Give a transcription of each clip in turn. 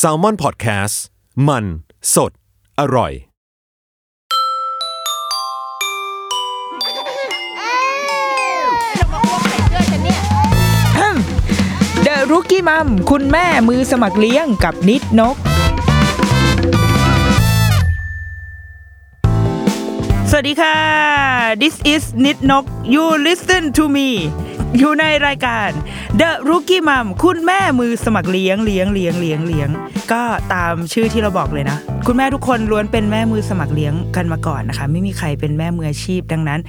s a l ม o n PODCAST มัน สด อร่อย เดอะรุกี้มัมคุณแม่มือสมัครเลี้ยงกับนิดนก สวัสดีค่ะ this is นิดนก you listen to me อยู่ในรายการ The Rookie Mom คุณแม่มือสมัครเลี้ยงเลี้ยงเลี้ยงเลี้ยงเลี้ยง ก็ตามชื่อที่เราบอกเลยนะ คุณแม่ทุกคนล้วนเป็นแม่มือสมัครเลี้ยงกันมาก่อนนะคะ ไม่มีใครเป็นแม่มืออาชีพดังนั้น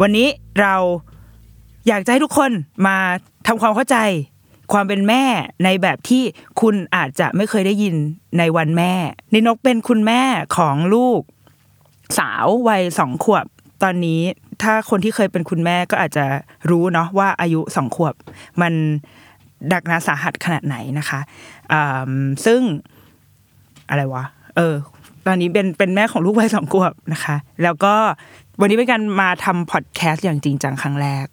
วันนี้เราอยากจะให้ทุกคนมาทำความเข้าใจ ความเป็นแม่ในแบบที่คุณอาจจะไม่เคยได้ยินในวันแม่นินกเป็นคุณแม่ของลูก สาววัยสองขวบตอนนี้ ถ้าคนที่เคยเป็นคุณแม่ก็อาจจะรู้เนาะว่าอายุสองขวบ มันดักนาสาหัสขนาดไหนนะคะซึ่งอะไรวะ เออ ตอนนี้เป็นเป็นแม่ของลูกวัยสองขวบนะคะ แล้วก็วันนี้เป็นการมาทำพอดแคสต์อย่างจริงจังครั้งแรก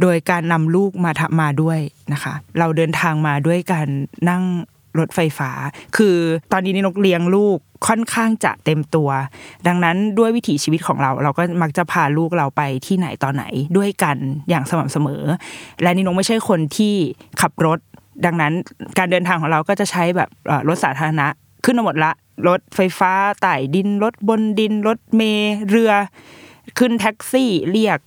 โดยการนำลูกมาทมาด้วยนะคะ เราเดินทางมาด้วยการนั่ง รถไฟฟ้า คือตอนนี้นกเลี้ยงลูกค่อนข้างจะเต็มตัว ดังนั้นด้วยวิถีชีวิตของเรา เราก็มักจะพาลูกเราไปที่ไหนตอนไหนด้วยกันอย่างสม่ำเสมอ และนี่นกไม่ใช่คนที่ขับรถ ดังนั้นการเดินทางของเราก็จะใช้แบบรถสาธารณะขึ้นมาหมดละรถไฟฟ้าไต่ดินรถบนดินรถเมล์เรือ ขึ้นแท็กซี่เรียก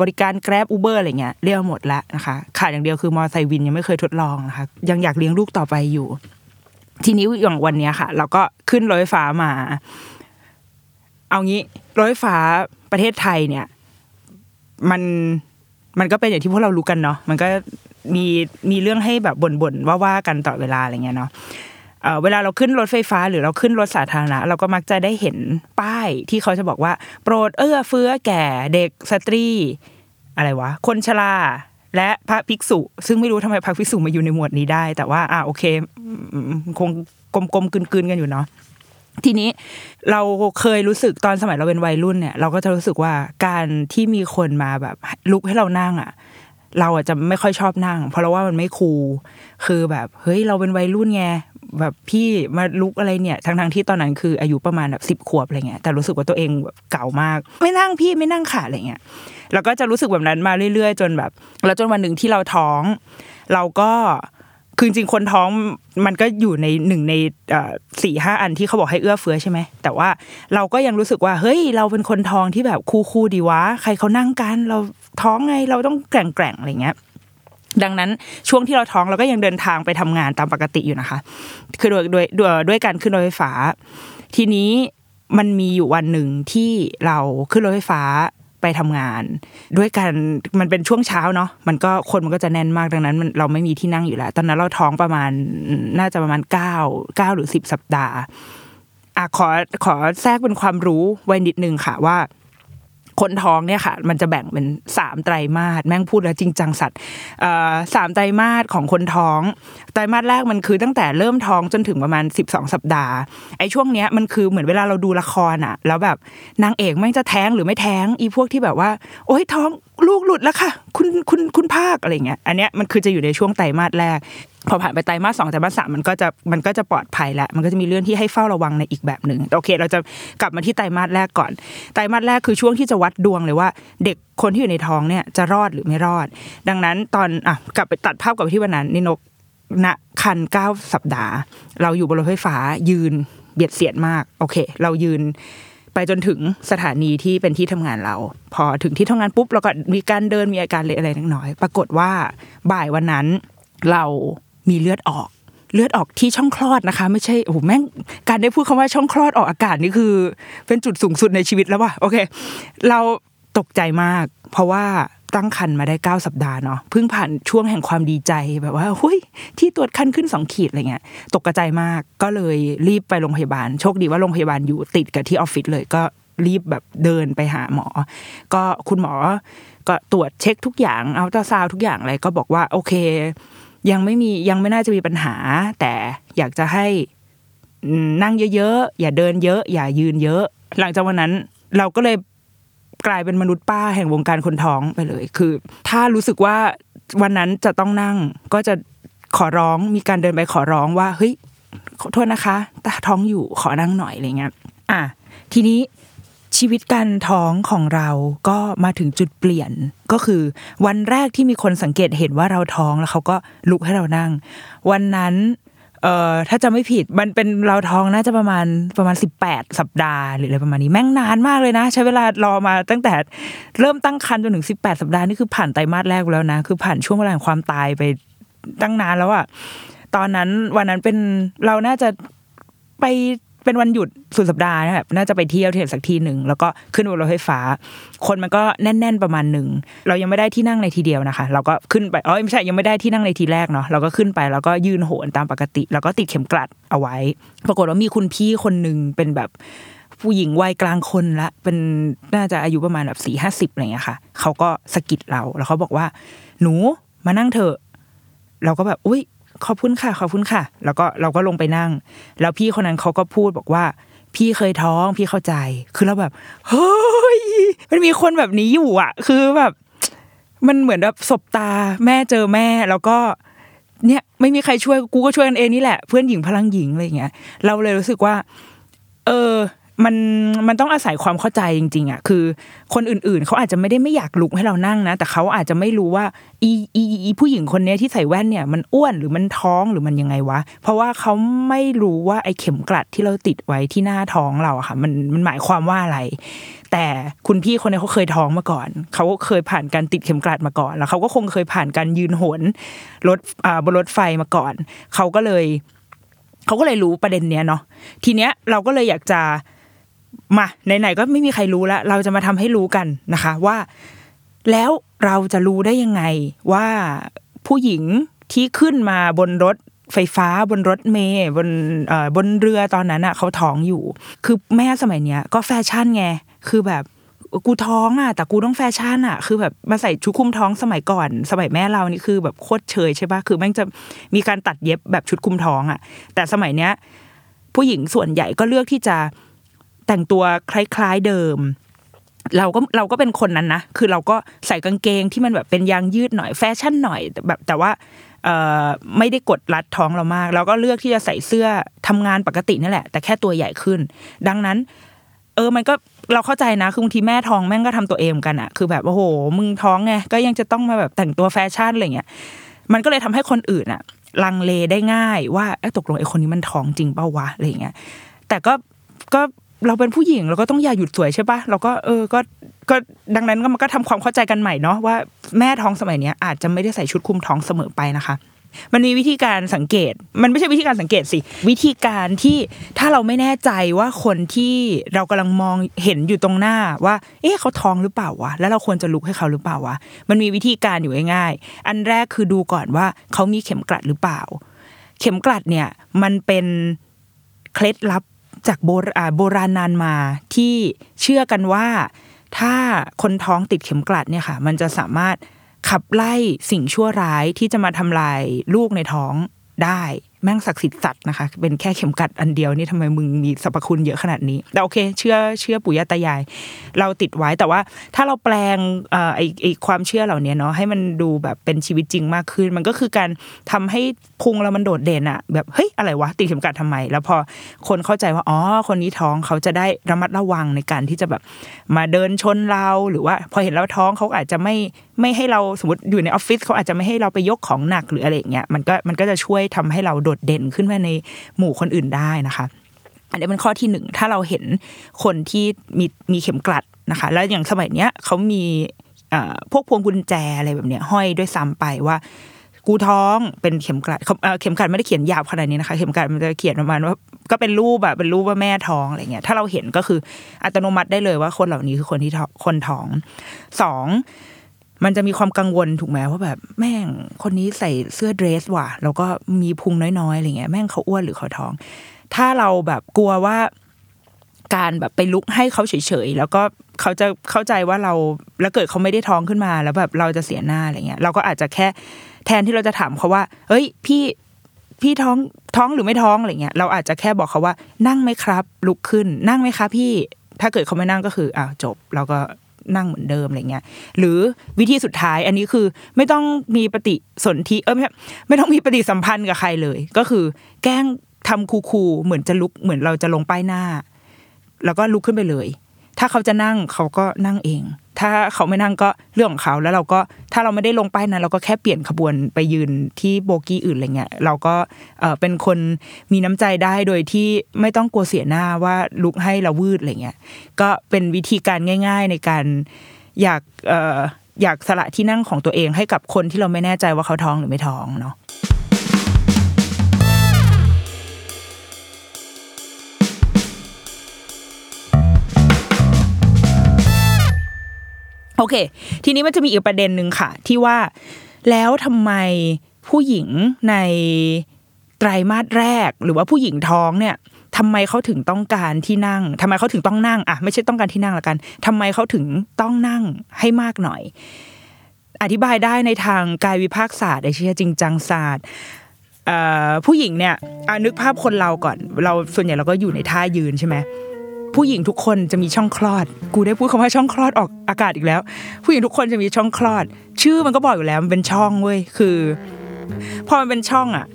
บริการแกร็บอูเบอร์อะไรเงี้ยเรียกหมดแล้วนะคะขาดอย่างเดียวคือมอไซค์วินยังไม่เคยทดลองนะคะยังอยากเลี้ยงลูกต่อไปอยู่ ทีนี้อย่างวันนี้ค่ะ เราก็ขึ้นรถไฟฟ้ามา เอางี้รถไฟฟ้าประเทศไทยเนี่ย มันมันก็เป็นอย่างที่พวกเรารู้กันเนาะมันก็มีมีเรื่องให้แบบบ่นๆว่าว่าๆกันต่อเวลาอะไรเงี้ยเนาะ เวลาเราขึ้นรถไฟฟ้า หรือเราขึ้นรถสาธารณะ เราก็มักจะได้เห็นป้ายที่เขาจะบอกว่า โปรดเอื้อเฟื้อแก่เด็กสตรี อะไรวะ คนชราและพระภิกษุ ซึ่งไม่รู้ทำไมพระภิกษุมาอยู่ในหมวดนี้ได้ แต่ว่า อ่าโอเค คงกลมๆกลืนๆกันอยู่เนาะทีนี้เราเคยรู้สึกตอนสมัยเราเป็นวัยรุ่นเนี่ย เราก็จะรู้สึกว่าการที่มีคนมาแบบลุกให้เรานั่งอะเราอะจะไม่ค่อยชอบนั่ง เพราะเราว่ามันไม่คูลคือแบบเฮ้ยเราเป็นวัยรุ่นไง แบบพี่มาลุกอะไรเนี่ยทั้งทงๆที่ตอนนั้นคืออายุประมาณแบบสิบขวบอะไรเงี้ยแต่รู้สึกว่าตัวเองเก่ามาก ไม่นั่งพี่ไม่นั่งค่ะอะไรเงี้ยแล้วก็จะรู้สึกแบบนั้นมาเรื่อย ๆ จนแบบ แล้วจนวันหนึ่งที่เราท้อง เราก็คือจริงคนท้องมันก็อยู่ในหนึ่งในสี่ห้าอันที่เขาบอกให้เอื้อเฟื้อใช่ไหมแต่ว่าเราก็ยังรู้สึกว่าเฮ้ยเราเป็นคนท้องที่แบบคู่ๆดีวะใครเขานั่งกัน เราท้องไงเราต้องแกร่งๆอะไรเงี้ย ดังนั้นช่วงที่เราท้องเราก็ยังเดินทางไปทำงานตามปกติอยู่นะคะ คือโดยโดยดยด้วยการขึ้นรถไฟฟ้า ทีนี้มันมีอยู่วันหนึ่งที่เราขึ้นรถไฟฟ้าไปทำงาน ด้วยกันมันเป็นช่วงเช้าเนาะมันก็คนมันก็จะแน่นมากดังนั้นมันเราไม่มีที่นั่งอยู่แล้วตอนนั้นเราท้องประมาณน่าจะประมาณเก้าเก้าหรือสิบสัปดาห์อะขอขอแทรกเป็นความรู้ไว้นิดนึงค่ะว่า คนท้องเนี่ยค่ะ มันจะแบ่งเป็นสามไตรมาสแม่งพูดแล้วจริงจังสัตว์อ่อสามไตรมาสของคนท้อง ไตรมาสแรกมันคือตั้งแต่เริ่มท้องจนถึงประมาณ 12 สัปดาห์ไอ้ช่วงเนี้ยมันคือเหมือนเวลาเราดูละครอะแล้วแบบนางเอกแม่งจะแท้งหรือไม่แท้งอีพวกที่แบบว่า โอ๊ยท้อง ลูกหลุดแล้วค่ะ คุณคุณคุณภาคอะไรเงี้ยอันเนี้ยมันคือจะอยู่ในช่วงไตรมาสแรก พอผ่านไปไตรมาสสองไตรมาสสามมันก็จะมันก็จะปลอดภัยแล้วมันก็จะมีเรื่องที่ให้เฝ้าระวังในอีกแบบหนึ่งโอเค เราจะกลับมาที่ไตรมาสแรกก่อน ไตรมาสแรกคือช่วงที่จะวัดดวงเลยว่า เด็กคนที่อยู่ในท้องเนี่ยจะรอดหรือไม่รอด ดังนั้นตอนอะกลับไปตัดภาพกลับไปที่วันนั้นนี่นกณคันเก้าสัปดาห์ เราอยู่บนรถไฟฟ้ายืนเบียดเสียดมาก โอเค เรายืน ไปจนถึงสถานีที่เป็นที่ทำงานเรา พอถึงที่ทำงานปุ๊บเราก็มีการเดินมีอาการเล็กอะไรเล็กน้อย ปรากฏว่าบ่ายวันนั้นเรามีเลือดออก เลือดออกที่ช่องคลอดนะคะ ไม่ใช่โอ้โหแม่งการได้พูดคำว่าช่องคลอดออกอากาศนี่คือ เป็นจุดสูงสุดในชีวิตแล้วว่ะโอเค เรา ตกใจมาก เพราะว่าตั้งครรภ์มาได้เก้าสัปดาห์เนาะเพิ่งผ่านช่วงแห่งความดีใจแบบว่าหุยที่ตรวจคันขึ้นสองขีดอะไรเงี้ยตกใจมากก็เลยรีบไปโรงพยาบาล โชคดีว่าโรงพยาบาลอยู่ติดกับที่ออฟฟิศเลยก็รีบแบบเดินไปหาหมอ ก็คุณหมอก็ตรวจเช็คทุกอย่างเอาตาซาวทุกอย่างอะไรก็บอกว่าโอเค ยังไม่มียังไม่น่าจะมีปัญหา แต่อยากจะให้นั่งเยอะๆอย่าเดินเยอะ อย่ายืนเยอะ หลังจากวันนั้นเราก็เลย กลายเป็นมนุษย์ป้าแห่งวงการคนท้องไปเลย คือ ถ้ารู้สึกว่าวันนั้นจะต้องนั่งก็จะขอร้องมีการเดินไปขอร้องว่าเฮ้ยขอโทษนะคะตาท้องอยู่ขอนั่งหน่อยอะไรเงี้ยอะทีนี้ชีวิตการท้องของเราก็มาถึงจุดเปลี่ยนก็คือ วันแรกที่มีคนสังเกตเห็นว่าเราท้องแล้วเขาก็ลุกให้เรานั่ง วันนั้น เอ่อถ้าจะไม่ผิดมันเป็นเราท้องน่าจะประมาณประมาณสิบแปดสัปดาห์หรืออะไรประมาณนี้แม่งนานมากเลยนะ ใช้เวลารอมาตั้งแต่เริ่มตั้งครรภ์จนถึงสิบแปดสัปดาห์นี่คือผ่านไตรมาสแรกไปแล้วนะ คือผ่านช่วงเวลาแห่งความตายไปตั้งนานแล้วอะตอนนั้นวันนั้นเป็นเราน่าจะไป เป็นวันหยุดสุดสัปดาห์นะครับน่าจะไปเที่ยวเที่ไหนสักทีหนึ่งแล้วก็ขึ้นบนรถไฟฟ้า คนมันก็แน่น ๆประมาณหนึ่งเรายังไม่ได้ที่นั่งในทีเดียวนะคะ เราก็ขึ้นไปอ๋อไม่ใช่ยังไม่ได้ที่นั่งในทีแรกเนาะเราก็ขึ้นไปแล้วก็ยืนโหนตามปกติ แล้วก็ติดเข็มกลัดเอาไว้ ปรากฏว่ามีคุณพี่คนหนึ่งเป็นแบบผู้หญิงวัยกลางคนละ เป็นน่าจะอายุประมาณแบบสี่ห้าสิบอะไรอย่างเงี้ยค่ะเขาก็สะกิดเราแล้วเขาบอกว่า หนูมานั่งเถอะเราก็แบบอุ้ย ขอบคุณค่ะ ขอบคุณค่ะ แล้วก็เราก็ลงไปนั่ง แล้วพี่คนนั้นเขาก็พูดบอกว่า พี่เคยท้องพี่เข้าใจ คือเราแบบเฮ้ยมันมีคนแบบนี้อยู่อะ คือแบบ มันเหมือนแบบสบตาแม่เจอแม่แล้วก็เนี่ยไม่มีใครช่วยกูก็ช่วยกันเองนี่แหละ เพื่อนหญิงพลังหญิงอะไรอย่างเงี้ยเราเลยรู้สึกว่า เออ มันมันต้องอาศัยความเข้าใจจริง ๆอะคือ คนอื่นๆเขาอาจจะไม่ได้ไม่อยากลุกให้เรานั่งนะ แต่เขาอาจจะไม่รู้ว่าอีอีอีผู้หญิงคนนี้ที่ใส่แว่นเนี่ย มันอ้วนหรือมันท้องหรือมันยังไงวะ เพราะว่าเขาไม่รู้ว่าไอ้เข็มกลัดที่เราติดไว้ที่หน้าท้องเราอะค่ะ มันมันหมายความว่าอะไร แต่คุณพี่คนนี้เขาเคยท้องมาก่อนเขาก็เคยผ่านการติดเข็มกลัดมาก่อน แล้วเขาก็คงเคยผ่านการยืนโหนรถอ่าบนรถไฟมาก่อนเขาก็เลยเขาก็เลยรู้ประเด็นเนี้ยเนาะทีเนี้ยเราก็เลยอยากจะ มาไหนๆก็ไม่มีใครรู้แล้วเราจะมาทำให้รู้กันนะคะ ว่า แล้วเราจะรู้ได้ยังไงว่าผู้หญิงที่ขึ้นมาบนรถไฟฟ้าบนรถเมย์บนเอ่อบนเรือตอนนั้นอะเขาท้องอยู่ คือแม่สมัยเนี้ยก็แฟชั่นไงคือแบบกูท้องอะแต่กูต้องแฟชั่นอะ คือแบบมาใส่ชุดคุมท้องสมัยก่อน สมัยแม่เรานี่คือแบบโคตรเชยใช่ปะคือแม่งจะมีการตัดเย็บแบบชุดคุมท้องอะ แต่สมัยเนี้ย ผู้หญิงส่วนใหญ่ก็เลือกที่จะ แต่งตัวคล้ายๆเดิม เราก็เราก็เป็นคนนั้นนะคือเราก็ใส่กางเกงที่มันแบบเป็นยางยืดหน่อยแฟชั่นหน่อยแบบแต่ว่าไม่ได้กดรัดท้องเรามาก เราก็เลือกที่จะใส่เสื้อทำงานปกตินี่แหละ แต่แค่ตัวใหญ่ขึ้น ดังนั้น เออมันก็เราเข้าใจนะคือบางทีแม่ท้องแม่งก็ทำตัวเองกันอะคือแบบโอ้โห มึงท้องไงก็ยังจะต้องมาแบบแต่งตัวแฟชั่นอะไรเงี้ยมันก็เลยทำให้คนอื่นอะลังเลได้ง่าย ว่าเอ้ตกลงไอ้คนนี้มันท้องจริงเปล่าวะอะไรเงี้ยแต่ก็ก็ เราเป็นผู้หญิงเราก็ต้องอย่าหยุดสวยใช่ปะเราก็เออก็ก็ดังนั้นก็มันก็ทำความเข้าใจกันใหม่เนาะว่าแม่ท้องสมัยเนี้ยอาจจะไม่ได้ใส่ชุดคลุมท้องเสมอไปนะคะ มันมีวิธีการสังเกต มันไม่ใช่วิธีการสังเกตสิ วิธีการที่ถ้าเราไม่แน่ใจว่าคนที่เรากำลังมองเห็นอยู่ตรงหน้าว่า เอ๊ะเขาท้องหรือเปล่าวะแล้วเราควรจะลุกให้เขาหรือเปล่าวะมันมีวิธีการอยู่ง่ายๆอันแรกคือดูก่อนว่าเขามีเข็มกลัดหรือเปล่า เข็มกลัดเนี่ยมันเป็นเคล็ดลับ จากโบราณโบราณนานมาที่เชื่อกันว่า ถ้าคนท้องติดเข็มกลัดเนี่ยค่ะ มันจะสามารถขับไล่สิ่งชั่วร้ายที่จะมาทำลายลูกในท้องได้ แม่งศักดิ์สิทธิ์สัตว์นะคะ เป็นแค่เข็มกัดอันเดียวนี่ทำไมมึงมีสรรพคุณเยอะขนาดนี้ แต่โอเค เชื่อเชื่อปู่ย่าตายาย เราติดไว้แต่ว่าถ้าเราแปลงไอไอความเชื่อเหล่านี้เนาะให้มันดูแบบเป็นชีวิตจริงมากขึ้น มันก็คือการทำให้พุงเรามันโดดเด่นอะแบบเฮ้ยอะไรวะติดเข็มกัดทำไม แล้วพอคนเข้าใจว่าอ๋อคนนี้ท้องเขาจะได้ระมัดระวังในการที่จะแบบมาเดินชนเราหรือว่า พอเห็นเราท้องเขาอาจจะไม่ ไม่ให้เราสมมติอยู่ในออฟฟิศเขาอาจจะไม่ให้เราไปยกของหนักหรืออะไรอย่างเงี้ยมันก็มันก็จะช่วยทำให้เราโดดเด่นขึ้นมาในหมู่คนอื่นได้นะคะ อันนี้เป็นข้อที่หนึ่งถ้าเราเห็นคนที่มีมีเข็มกลัดนะคะ แล้วอย่างสมัยเนี้ยเขามีเอ่อพวกพวงกุญแจอะไรแบบเนี้ยห้อยด้วยซ้ำไปว่ากูท้องเป็นเข็มกลัดเข้าเข็มกลัดไม่ได้เขียนยาบขนาดนี้นะคะ เข็มกลัดมันจะเขียนประมาณว่าก็เป็นรูปแบบเป็นรูปว่าแม่ท้องอะไรเงี้ยถ้าเราเห็นก็คืออัตโนมัติได้เลยว่าคนเหล่านี้คือคนที่ท้องคนท้องสอง มันจะมีความกังวลถูกไหมว่าแบบแม่งคนนี้ใส่เสื้อเดรสว่ะ แล้วก็มีพุงน้อยๆอะไรเงี้ยแม่งเขาอ้วนหรือเขาท้อง ถ้าเราแบบกลัวว่าการแบบไปลุกให้เขาเฉยๆแล้วก็เขาจะเข้าใจว่าเราแล้วเกิดเขาไม่ได้ท้องขึ้นมา แล้วแบบเราจะเสียหน้าอะไรเงี้ยเราก็อาจจะแค่แทนที่เราจะถามเขาว่า เฮ้ย พี่พี่ท้องท้องหรือไม่ท้องอะไรเงี้ยเราอาจจะแค่บอกเขาว่านั่งไหมครับ ลุกขึ้นนั่งไหมคะพี่ ถ้าเกิดเขาไม่นั่งก็คืออ้าวจบเราก็ นั่งเหมือนเดิมอะไรเงี้ยหรือวิธีสุดท้ายอันนี้คือไม่ต้องมีปฏิสนธิเออไม่ไม่ต้องมีปฏิสัมพันธ์กับใครเลย ก็คือ แกล้งทำคูคูเหมือนจะลุกเหมือนเราจะลงป้ายหน้า แล้วก็ลุกขึ้นไปเลย ถ้าเขาจะนั่งเขาก็นั่งเอง ถ้าเขาไม่นั่งก็เรื่องของเขาแล้วเราก็ถ้าเราไม่ได้ลงป้ายนั้น เราก็แค่เปลี่ยนขบวนไปยืนที่โบกี้อื่นอะไรเงี้ยเราก็เออเป็นคนมีน้ำใจได้โดยที่ไม่ต้องกลัวเสียหน้าว่าลุกให้เราวืดอะไรเงี้ยก็เป็นวิธีการง่าย ๆ ในการอยากเอออยากสละที่นั่งของตัวเองให้กับคนที่เราไม่แน่ใจว่าเขาท้องหรือไม่ท้องเนาะ โอเค ทีนี้มันจะมีอีกประเด็นหนึ่งค่ะ ที่ว่าแล้วทำไมผู้หญิงในไตรมาสแรก หรือว่าผู้หญิงท้องเนี่ยทำไมเขาถึงต้องการที่นั่งทำไมเขาถึงต้องนั่งอะไม่ใช่ต้องการที่นั่งละกันทำไมเขาถึงต้องนั่งให้มากหน่อย อธิบายได้ในทางกายวิภาคศาสตร์ไอเชียจริงจังศาสตร์ผู้หญิงเนี่ยนึกภาพคนเราก่อน เราส่วนใหญ่เราก็อยู่ในท่ายืนใช่ไหม ผู้หญิงทุกคนจะมีช่องคลอด กูได้พูดคำว่าช่องคลอดออกอากาศอีกแล้ว ผู้หญิงทุกคนจะมีช่องคลอด ชื่อมันก็บอกอยู่แล้วมันเป็นช่องเว้ยคือ พอมันเป็นช่องอะ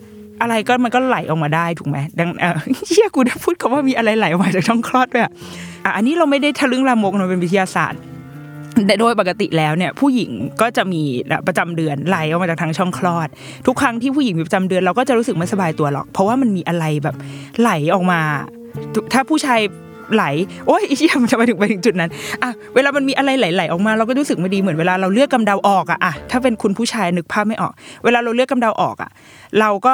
อะไรก็มันก็ไหลออกมาได้ถูกไหมดังเออเชี่ยกูได้พูดคำว่ามีอะไรไหลออกมาจากช่องคลอดด้วยอะอะอันนี้เราไม่ได้ทะลึ่งลามกมันเป็นวิทยาศาสตร์แต่โดยปกติแล้วเนี่ยผู้หญิงก็จะมีประจำเดือนไหลออกมาจากทางช่องคลอด ทุกครั้งที่ผู้หญิงมีประจำเดือนเราก็จะรู้สึกไม่สบายตัวหรอก เพราะว่ามันมีอะไรแบบไหลออกมา ถ้าผู้ชาย ไหลโอ้ยไอ้เชี่ยมันจะไปถึงไปถึงจุดนั้นอะเวลามันมีอะไรไหลๆออกมาเราก็รู้สึกไม่ดีเหมือนเวลาเราเลือกกำเดาออกอะอะถ้าเป็นคุณผู้ชายนึกภาพไม่ออก เวลาเราเลือกกำเดาออกอะเราก็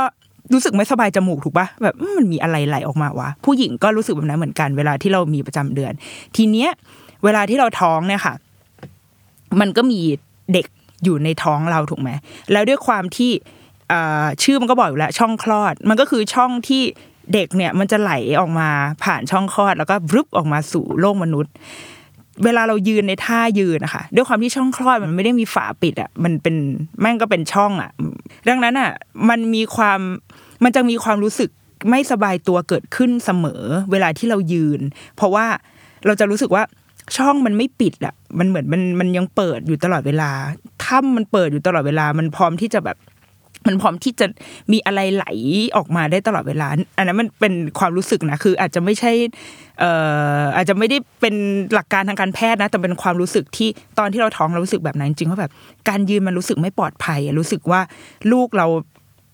รู้สึกไม่สบายจมูกถูกปะแบบมันมีอะไรไหลออกมาวะผู้หญิงก็รู้สึกแบบนั้นเหมือนกัน เวลาที่เรามีประจำเดือน ทีเนี้ย เวลาที่เราท้องเนี่ยค่ะ มันก็มีเด็กอยู่ในท้องเราถูกไหมแล้วด้วยความที่ชื่อมันก็บอกอยู่แล้วช่องคลอด มันก็คือช่องที่ เด็กเนี่ยมันจะไหลออกมาผ่านช่องคลอดแล้วก็รึบออกมาสู่โลกมนุษย์ เวลาเรายืนในท่ายืนนะคะด้วยความที่ช่องคลอดมันไม่ได้มีฝาปิดอะมันเป็นแม่งก็เป็นช่องอะ ดังนั้นอะมันมีความมันจะมีความรู้สึกไม่สบายตัวเกิดขึ้นเสมอ เวลาที่เรายืน เพราะว่าเราจะรู้สึกว่าช่องมันไม่ปิดอะมันเหมือนมันมันยังเปิดอยู่ตลอดเวลาถ้ำมันเปิดอยู่ตลอดเวลา มันพร้อมที่จะแบบ มันพร้อมที่จะมีอะไรไหลออกมาได้ตลอดเวลา อันนั้นมันเป็นความรู้สึกนะคืออาจจะไม่ใช่เอ่ออาจจะไม่ได้เป็นหลักการทางการแพทย์นะ แต่เป็นความรู้สึกที่ตอนที่เราท้องเรารู้สึกแบบนั้นจริงว่าแบบการยืนมันรู้สึกไม่ปลอดภัยรู้สึกว่าลูกเรา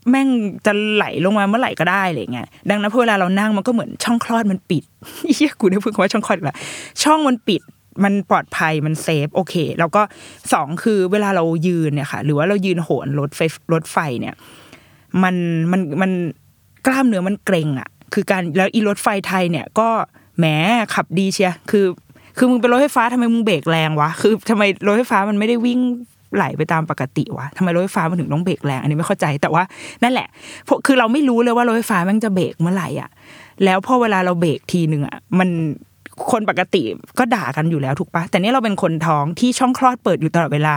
แม่งจะไหลลงมาเมื่อไหร่ก็ได้อะไรเงี้ยดังนั้นพอเวลาเรานั่งมันก็เหมือนช่องคลอดมันปิดเฮียกูได้พูดคำว่าช่องคลอดล้วช่องมันปิด มันปลอดภัยมันเซฟโอเค แล้วก็สองคือเวลาเรายืนเนี่ยค่ะ หรือว่าเรายืนโหนรถไฟรถไฟเนี่ย มันมันมันกล้ามเนื้อมันเกร็งอะ คือการแล้วอีรถไฟไทยเนี่ยก็แหมขับดีเชียคือคือมึงเป็นรถไฟฟ้าทำไมมึงเบรกแรงวะคือทำไมรถไฟฟ้ามันไม่ได้วิ่งไหลไปตามปกติวะทำไมรถไฟฟ้ามันถึงต้องเบรกแรง อันนี้ไม่เข้าใจแต่ว่านั่นแหละเพราะคือเราไม่รู้เลยว่ารถไฟฟ้ามันจะเบรกเมื่อไหร่อะ แล้วพอเวลาเราเบรกทีหนึ่งอะมัน คนปกติก็ด่ากันอยู่แล้วถูกปะแต่นี่เราเป็นคนท้องที่ช่องคลอดเปิดอยู่ตลอดเวลา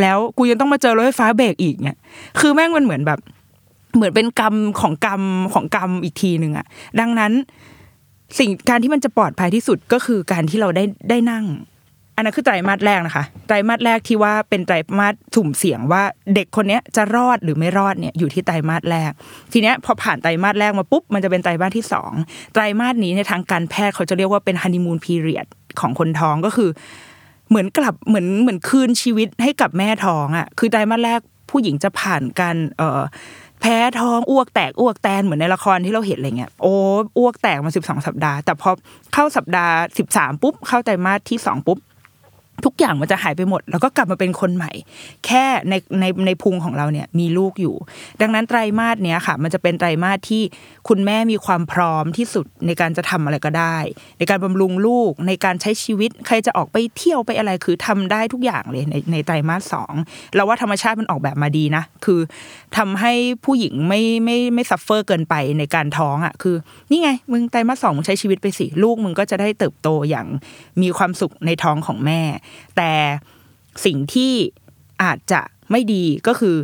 แล้วกูยังต้องมาเจอรถไฟฟ้าเบรกอีกเนี่ยคือแม่งมันเหมือนแบบ เหมือนเป็นกรรมของกรรมของกรรมอีกทีหนึ่งอะดังนั้น สิ่งการที่มันจะปลอดภัยที่สุดก็คือการที่เราได้ได้นั่ง อันนั้นคือไตรมาสแรกนะคะไตรมาสแรกที่ว่าเป็นไตรมาสสุ่มเสี่ยงว่าเด็กคนเนี้ยจะรอดหรือไม่รอดเนี่ยอยู่ที่ไตรมาสแรก ทีเนี้ยพอผ่านไตรมาสแรกมาปุ๊บมันจะเป็นไตรมาสที่สองไตรมาสนี้ในทางการแพทย์เขาจะเรียกว่าเป็นฮันนีมูนพีเรียดของคนท้องก็คือ เหมือนกลับเหมือนเหมือนคืนชีวิตให้กับแม่ท้องอะคือไตรมาสแรกผู้หญิงจะผ่านการเอ่อแพ้ท้องอ้วกแตกอ้วกแตนเหมือนในละครที่เราเห็นอะไรเงี้ยโอ้อ้วกแตกมาสิบสองสัปดาห์ แต่พอเข้าสัปดาห์สิบสามปุ๊บเข้าไตรมาสที่สองปุ๊บ ทุกอย่างมันจะหายไปหมด แล้วก็กลับมาเป็นคนใหม่ แค่ในในในพุงของเราเนี่ยมีลูกอยู่ ดังนั้นไตรมาสเนี้ยค่ะ มันจะเป็นไตรมาสที่คุณแม่มีความพร้อมที่สุดในการจะทำอะไรก็ได้ ในการบำรุงลูกในการใช้ชีวิต ใครจะออกไปเที่ยวไปอะไรคือทำได้ทุกอย่างเลยในในไตรมาสสองเราว่าธรรมชาติมันออกแบบมาดีนะ คือทำให้ผู้หญิงไม่ไม่ไม่ suffer เกินไปในการท้องอะคือ นี่ไงมึงไตรมาสสองมึงใช้ชีวิตไปสิลูกมึงก็จะได้เติบโตอย่างมีความสุขในท้องของแม่แต่สิ่งที่อาจจะไม่ดีก็คือ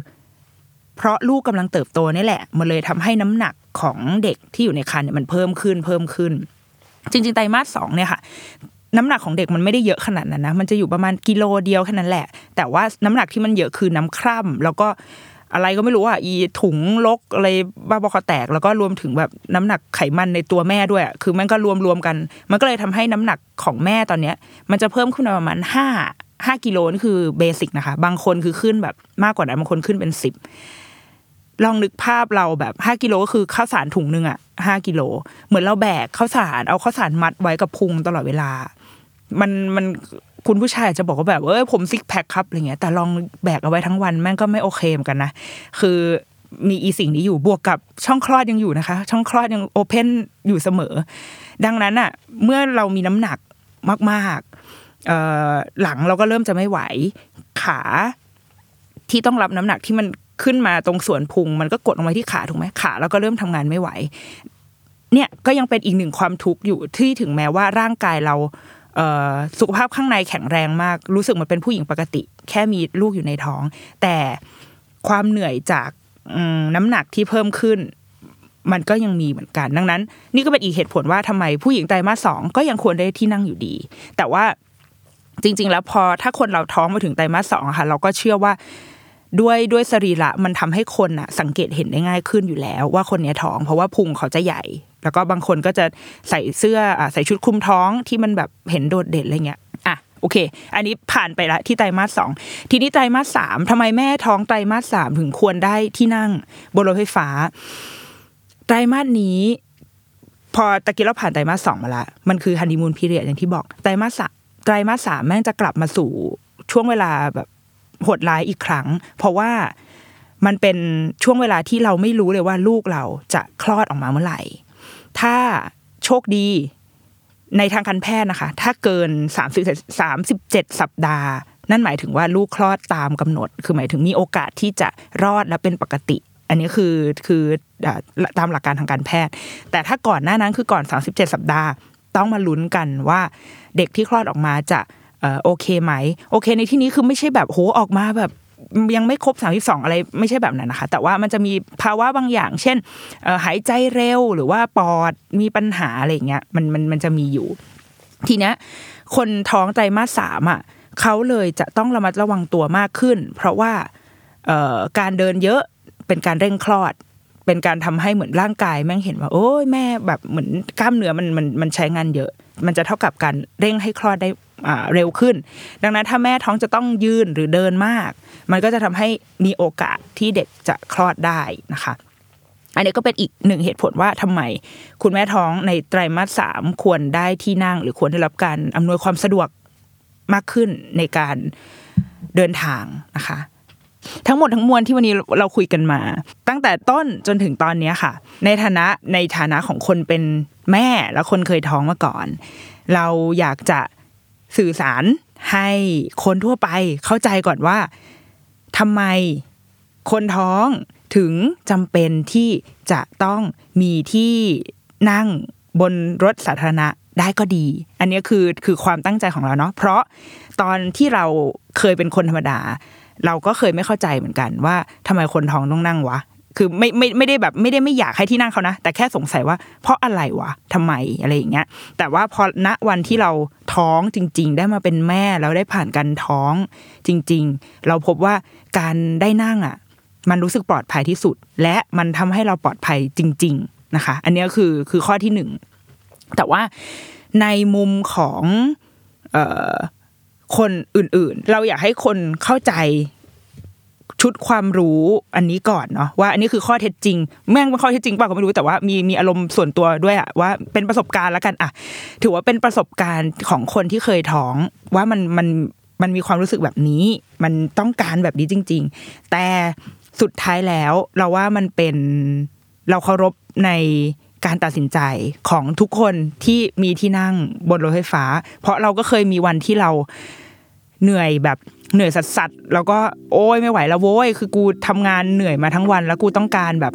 เพราะลูกกำลังเติบโตนี่แหละ มันเลยทำให้น้ำหนักของเด็กที่อยู่ในครรภ์เนี่ยมันเพิ่มขึ้นเพิ่มขึ้น จริงๆไตรมาสสองเนี่ยค่ะน้ำหนักของเด็กมันไม่ได้เยอะขนาดนั้นนะ มันจะอยู่ประมาณกิโลเดียวแค่นั้นแหละ แต่ว่าน้ำหนักที่มันเยอะคือน้ำคร่ำแล้วก็ อะไรก็ไม่รู้อะอีถุงลกอะไรบ้าบอคอแตก แล้วก็รวมถึงแบบน้ำหนักไขมันในตัวแม่ด้วย คือมันก็รวมรวมๆกัน มันก็เลยทำให้น้ำหนักของแม่ตอนเนี้ย มันจะเพิ่มขึ้นประมาณห้าห้ากิโลนี่คือเบสิกนะคะ บางคนคือขึ้นแบบมากกว่านั้นบางคนขึ้นเป็นสิบลองนึกภาพเราแบบห้ากิโลก็คือข้าวสารถุงหนึ่งอะห้ากิโลเหมือนเราแบกข้าวสารเอาข้าวสารมัดไว้กับพุงตลอดเวลา มันมัน คุณผู้ชายอาจจะบอกว่าแบบเอ้ยผมซิกแพคครับอะไรเงี้ยแต่ลองแบกเอาไว้ทั้งวันแม่งก็ไม่โอเคเหมือนกันนะคือมีอีสิ่งนี้อยู่บวกกับช่องคลอดยังอยู่นะคะ ช่องคลอดยังโอเพนอยู่เสมอ ดังนั้นอะ เมื่อเรามีน้ำหนักมากๆหลังเราก็เริ่มจะไม่ไหวขาที่ต้องรับน้ำหนักที่มันขึ้นมาตรงส่วนพุง มันก็กดลงไปที่ขาถูกไหมขาแล้วก็เริ่มทำงานไม่ไหว เนี่ยก็ยังเป็นอีกหนึ่งความทุกข์อยู่ที่ถึงแม้ว่าร่างกายเรา สุขภาพข้างในแข็งแรงมาก รู้สึกเหมันเป็นผู้หญิงปกติ แค่มีลูกอยู่ในท้อง แต่ความเหนื่อยจากน้ำหนักที่เพิ่มขึ้น มันก็ยังมีเหมือนกัน ดังนั้น นี่ก็เป็นอีกเหตุผลว่าทำไมผู้หญิงไตรมาสสองก็ยังควรได้ที่นั่งอยู่ดี แต่ว่าจริง ๆ แล้วพอถ้าคนเราท้องมาถึงไตรมาสสองค่ะ เราก็เชื่อว่า ด้วยด้วยสรีระมันทำให้คนอะสังเกตเห็นได้ง่ายขึ้นอยู่แล้ว ว่าคนเนี้ยท้องเพราะว่าพุงเขาจะใหญ่ แล้วก็บางคนก็จะใส่เสื้ออใส่ชุดคลุมท้องที่มันแบบเห็นโดดเด่นอะไรเงี้ยอะโอเค อันนี้ผ่านไปละที่ไตรมาสสองทีนี้ไตรมาสสามทำไมแม่ท้องไตรมาสสามถึงควรได้ที่นั่งบนรถไฟฟ้า ไตรมาสนี้ พอตะกี้เราผ่านไตรมาสสองมาละมันคือฮันนีมูนพีเรียดอย่างที่บอกไตรมาสสามไตรมาสสามแม่งจะกลับมาสู่ช่วงเวลาแบบ โหดร้ายอีกครั้ง เพราะว่ามันเป็นช่วงเวลาที่เราไม่รู้เลยว่าลูกเราจะคลอดออกมาเมื่อไหร่ ถ้าโชคดีในทางการแพทย์นะคะ ถ้าเกินสามสิบสามสิบเจ็ดสัปดาห์ นั่นหมายถึงว่าลูกคลอดตามกำหนด คือหมายถึงมีโอกาสที่จะรอดและเป็นปกติ อันนี้คือคือตามหลักการทางการแพทย์ แต่ถ้าก่อนหน้านั้นคือก่อน 37 สัปดาห์ ต้องมาลุ้นกันว่าเด็กที่คลอดออกมาจะ โอเคไหม โอเคในที่นี้คือไม่ใช่แบบโหออกมาแบบยังไม่ครบ 32 อะไรไม่ใช่แบบนั้นนะคะ แต่ว่ามันจะมีภาวะบางอย่าง เช่นหายใจเร็วหรือว่าปอดมีปัญหาอะไรเงี้ยมันมันมันจะมีอยู่ ทีเนี้ยคนท้องไตรมาสสามอะเขาเลยจะต้องระมัดระวังตัวมากขึ้น เพราะว่าการเดินเยอะเป็นการเร่งคลอด เป็นการทำให้เหมือนร่างกายแม่งเห็นว่า โอ้ยแม่แบบเหมือนกล้ามเนื้อมันมันมันใช้งานเยอะ มันจะเท่ากับการเร่งให้คลอดได้ เร็วขึ้น ดังนั้นถ้าแม่ท้องจะต้องยืนหรือเดินมาก มันก็จะทำให้มีโอกาสที่เด็กจะคลอดได้นะคะอันนี้ก็เป็นอีกหนึ่งเหตุผลว่าทำไม คุณแม่ท้องในไตรมาสสามควรได้ที่นั่ง หรือควรได้รับการอำนวยความสะดวกมากขึ้นในการเดินทางนะคะ ทั้งหมดทั้งมวลที่วันนี้เราคุยกันมา ตั้งแต่ต้นจนถึงตอนนี้ค่ะ ในฐานะในฐานะของคนเป็นแม่และคนเคยท้องมาก่อน เราอยากจะ สื่อสารให้คนทั่วไปเข้าใจก่อนว่าทำไมคนท้องถึงจำเป็นที่จะต้องมีที่นั่งบนรถสาธารณะได้ก็ดี อันนี้คือคือความตั้งใจของเราเนาะ เพราะตอนที่เราเคยเป็นคนธรรมดา เราก็เคยไม่เข้าใจเหมือนกันว่าทำไมคนท้องต้องนั่งวะ คือไม่ไม่ไม่ได้แบบไม่ได้ไม่อยากให้ที่นั่งเขานะ แต่แค่สงสัยว่า เพราะอะไรวะทำไมอะไรอย่างเงี้ย แต่ว่าพอณวันที่เราท้องจริง ๆ ได้มาเป็นแม่แล้วได้ผ่านการท้องจริง ๆ เราพบว่าการได้นั่งอะ มันรู้สึกปลอดภัยที่สุด และมันทำให้เราปลอดภัยจริง ๆนะคะ อันนี้คือคือข้อที่หนึ่งแต่ว่าในมุมของเอ่อคนอื่นๆ เราอยากให้คนเข้าใจ ชุดความรู้อันนี้ก่อนเนาะว่าอันนี้คือข้อเท็จจริง แม่งเป็นข้อเท็จจริงเปล่าก็ไม่รู้แต่ว่ามีมีอารมณ์ส่วนตัวด้วยอะว่าเป็นประสบการณ์แล้วกันอะถือว่าเป็นประสบการณ์ของคนที่เคยท้องว่ามันมันมันมีความรู้สึกแบบนี้ มันต้องการแบบนี้จริง ๆ แต่สุดท้ายแล้วเราว่ามันเป็นเราเคารพในการตัดสินใจของทุกคนที่มีที่นั่งบนรถไฟฟ้า เพราะเราก็เคยมีวันที่เราเหนื่อยแบบ เหนื่อยสัสๆแล้วก็โอ้ยไม่ไหวแล้วโว้ยคือกูทำงานเหนื่อยมาทั้งวัน แล้วกูต้องการแบบ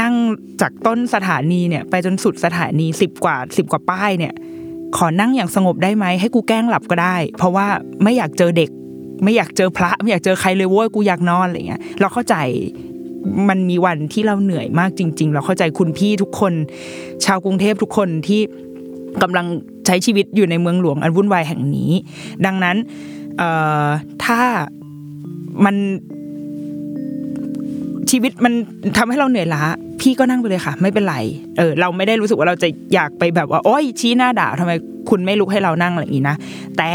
นั่งจากต้นสถานีเนี่ย ไปจนสุดสถานีสิบกว่าสิบกว่าป้ายเนี่ย ขอนั่งอย่างสงบได้ไหมให้กูแกล้งหลับก็ได้ เพราะว่าไม่อยากเจอเด็ก ไม่อยากเจอพระ ไม่อยากเจอใครเลยโว้ยกูอยากนอนอะไรเงี้ยเราเข้าใจมันมีวันที่เราเหนื่อยมากจริง ๆ เราเข้าใจคุณพี่ทุกคน ชาวกรุงเทพทุกคนที่กำลังใช้ชีวิตอยู่ในเมืองหลวงอันวุ่นวายแห่งนี้ ดังนั้น เอ่อถ้ามันชีวิตมันทำให้เราเหนื่อยล้าพี่ก็นั่งไปเลยค่ะ ไม่เป็นไรเออเราไม่ได้รู้สึกว่าเราจะอยากไปแบบว่าโอ้ยชี้หน้าด่าทำไมคุณไม่ลุกให้เรานั่งอะไรอย่างนี้นะแต่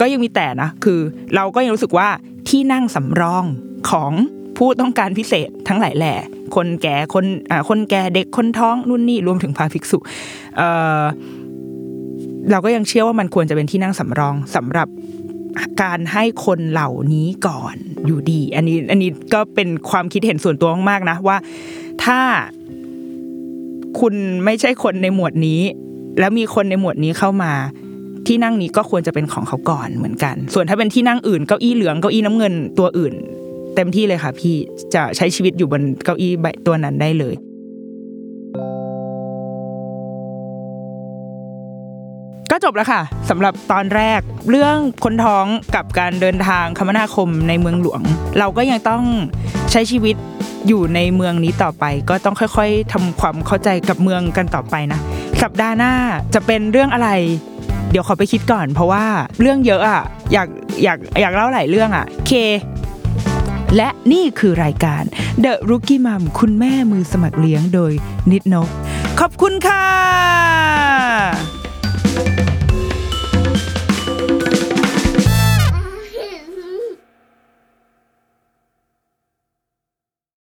ก็ยังมีแต่นะคือ เราก็ยังรู้สึกว่าที่นั่งสำรองของผู้ต้องการพิเศษทั้งหลายแหล่คนแก่คนอ่าคนแก่เด็กคนท้องนู่นนี่รวมถึงพระภิกษุเออเราก็ยังเชื่อว่ามันควรจะเป็นที่นั่งสำรองสำหรับ การให้คนเหล่านี้ก่อนอยู่ดี อันนี้อันนี้ก็เป็นความคิดเห็นส่วนตัวมากๆนะว่าถ้าคุณไม่ใช่คนในหมวดนี้ แล้วมีคนในหมวดนี้เข้ามา ที่นั่งนี้ก็ควรจะเป็นของเขาก่อนเหมือนกัน ส่วนถ้าเป็นที่นั่งอื่นเก้าอี้เหลืองเก้าอี้น้ำเงินตัวอื่น เต็มที่เลยค่ะ พี่จะใช้ชีวิตอยู่บนเก้าอี้ใบตัวนั้นได้เลย ก็จบแล้วค่ะสำหรับตอนแรกเรื่องคนท้องกับการเดินทางคมนาคมในเมืองหลวง เราก็ยังต้องใช้ชีวิตอยู่ในเมืองนี้ต่อไป ก็ต้องค่อยๆทำความเข้าใจกับเมืองกันต่อไปนะสัปดาห์หน้าจะเป็นเรื่องอะไร เดี๋ยวขอไปคิดก่อน เพราะว่าเรื่องเยอะอะอยากอยากอยากเล่าหลายเรื่องอะเค และนี่คือรายการ The Rookie Mom คุณแม่มือสมัครเลี้ยงโดยนิดนก ขอบคุณค่ะ